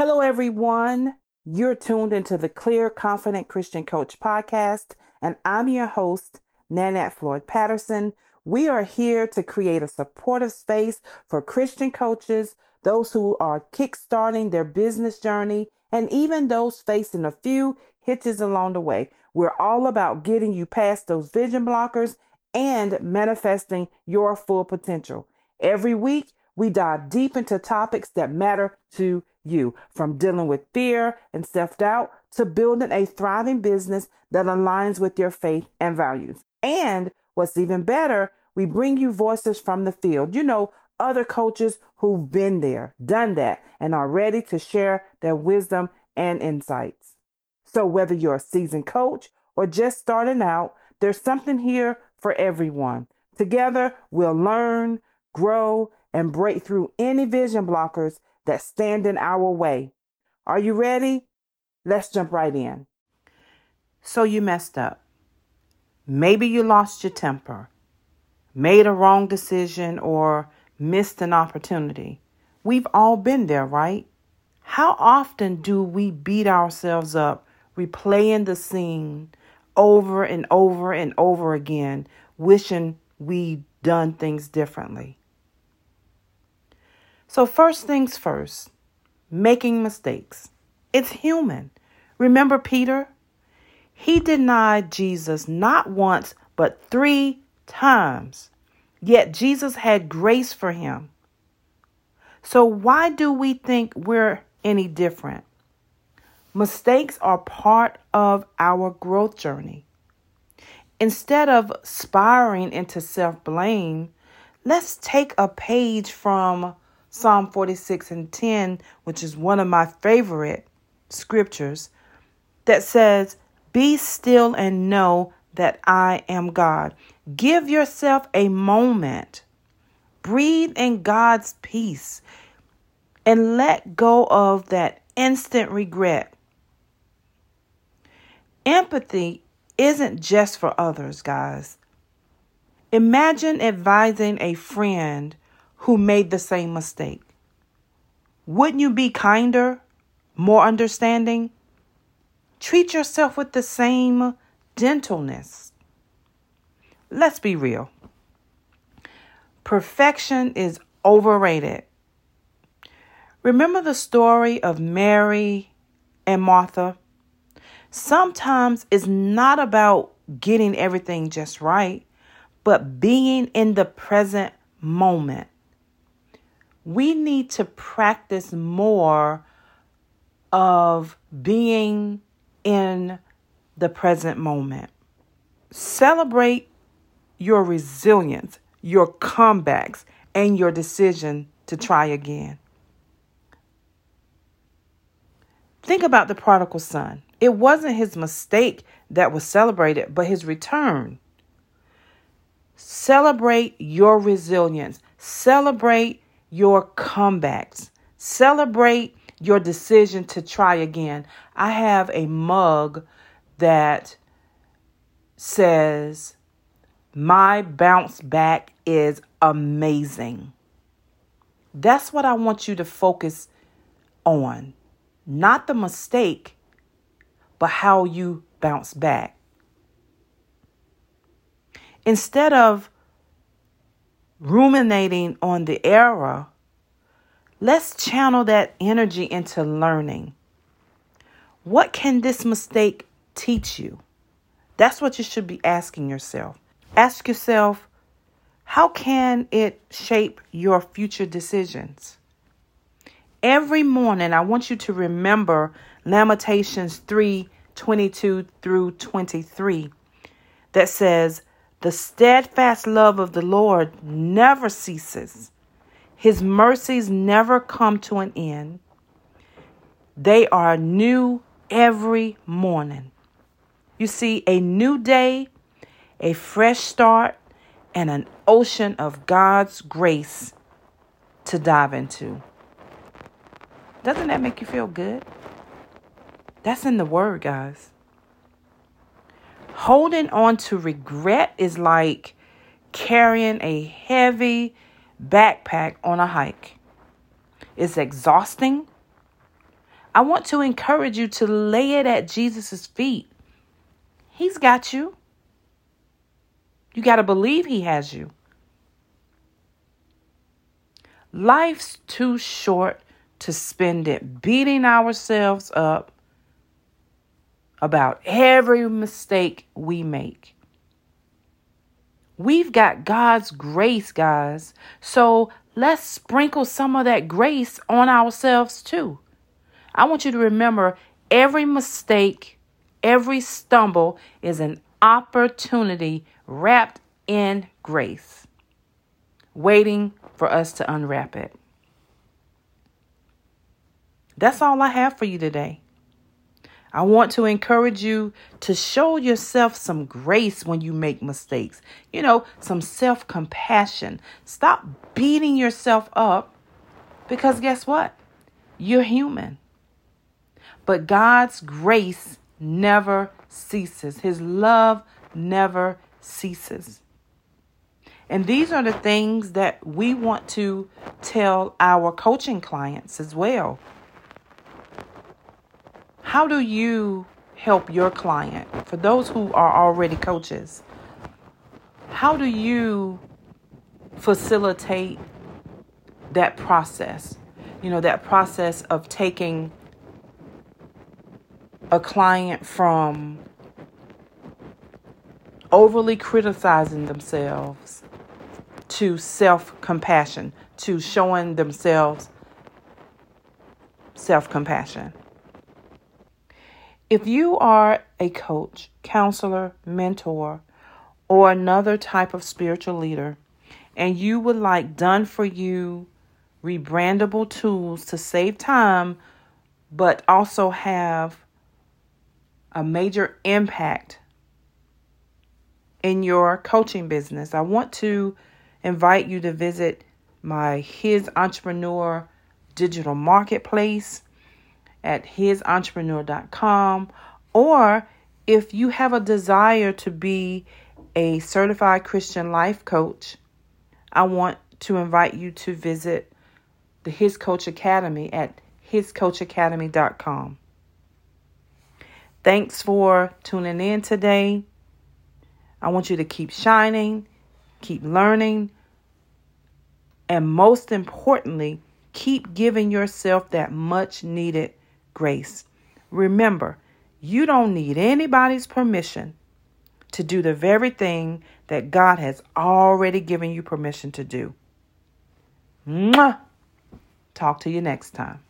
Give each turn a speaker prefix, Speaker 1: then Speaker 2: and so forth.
Speaker 1: everyone. You're tuned into the Clear Confident Christian Coach podcast, and I'm your host, Nanette Floyd Patterson. We are here to create a supportive space for Christian coaches, those who are kickstarting their business journey, and even those facing a few hitches along the way. We're all about getting you past those vision blockers and manifesting your full potential. Every week, we dive deep into topics that matter to you, from dealing with fear and self doubt to building a thriving business that aligns with your faith and values. And what's even better, we bring you voices from the field. You know, other coaches who've been there, done that, and are ready to share their wisdom and insights. So, whether you're a seasoned coach or just starting out, there's something here for everyone. Together, we'll learn, grow, and break through any vision blockers that stand in our way. Are you ready? Let's jump right in. So, you messed up. Maybe you lost your temper, made a wrong decision, or missed an opportunity. We've all been there, right? How often do we beat ourselves up, replaying the scene over and over and over again, wishing we'd done things differently? So, first things first, making mistakes. It's human. Remember Peter? He denied Jesus not once, but three times. Yet Jesus had grace for him. So, why do we think we're any different? Mistakes are part of our growth journey. Instead of spiraling into self blame, let's take a page from Psalm 46 and 10, which is one of my favorite scriptures, that says, Be still and know that I am God. Give yourself a moment. Breathe in God's peace and let go of that instant regret. Empathy isn't just for others, guys. Imagine advising a friend who made the same mistake. Wouldn't you be kinder, more understanding? Treat yourself with the same gentleness. Let's be real. Perfection is overrated. Remember the story of Mary and Martha? Sometimes it's not about getting everything just right, but being in the present moment we need to practice more of being in the present moment. Celebrate your resilience, your comebacks, and your decision to try again. Think about the prodigal son. It wasn't his mistake that was celebrated, but his return. Celebrate your resilience. Celebrate your comebacks. Celebrate your decision to try again. I have a mug that says, My bounce back is amazing. That's what I want you to focus on. Not the mistake, but how you bounce back. Instead of ruminating on the error, let's channel that energy into learning. What can this mistake teach you? That's what you should be asking yourself. Ask yourself, how can it shape your future decisions? Every morning, I want you to remember Lamentations 3 22 through 23 that says, the steadfast love of the Lord never ceases. His mercies never come to an end. They are new every morning. You see, a new day, a fresh start, and an ocean of God's grace to dive into. Doesn't that make you feel good? That's in the Word, guys. Holding on to regret is like carrying a heavy backpack on a hike. It's exhausting. I want to encourage you to lay it at Jesus' feet. He's got you. You got to believe He has you. Life's too short to spend it beating ourselves up about every mistake we make. We've got God's grace, guys. So let's sprinkle some of that grace on ourselves too. I want you to remember every mistake, every stumble is an opportunity wrapped in grace, waiting for us to unwrap it. That's all I have for you today. I want to encourage you to show yourself some grace when you make mistakes. You know, some self compassion. Stop beating yourself up because guess what? You're human. But God's grace never ceases, His love never ceases. And these are the things that we want to tell our coaching clients as well. How do you help your client? For those who are already coaches, how do you facilitate that process? You know, that process of taking a client from overly criticizing themselves to self compassion, to showing themselves self compassion. If you are a coach, counselor, mentor, or another type of spiritual leader, and you would like done for you rebrandable tools to save time, but also have a major impact in your coaching business, I want to invite you to visit my His Entrepreneur digital marketplace at hisentrepreneur.com or if you have a desire to be a certified Christian life coach, I want to invite you to visit the His Coach Academy at hiscoachacademy.com. Thanks for tuning in today. I want you to keep shining, keep learning, and most importantly, keep giving yourself that much needed grace. Remember, you don't need anybody's permission to do the very thing that God has already given you permission to do. Mwah! Talk to you next time.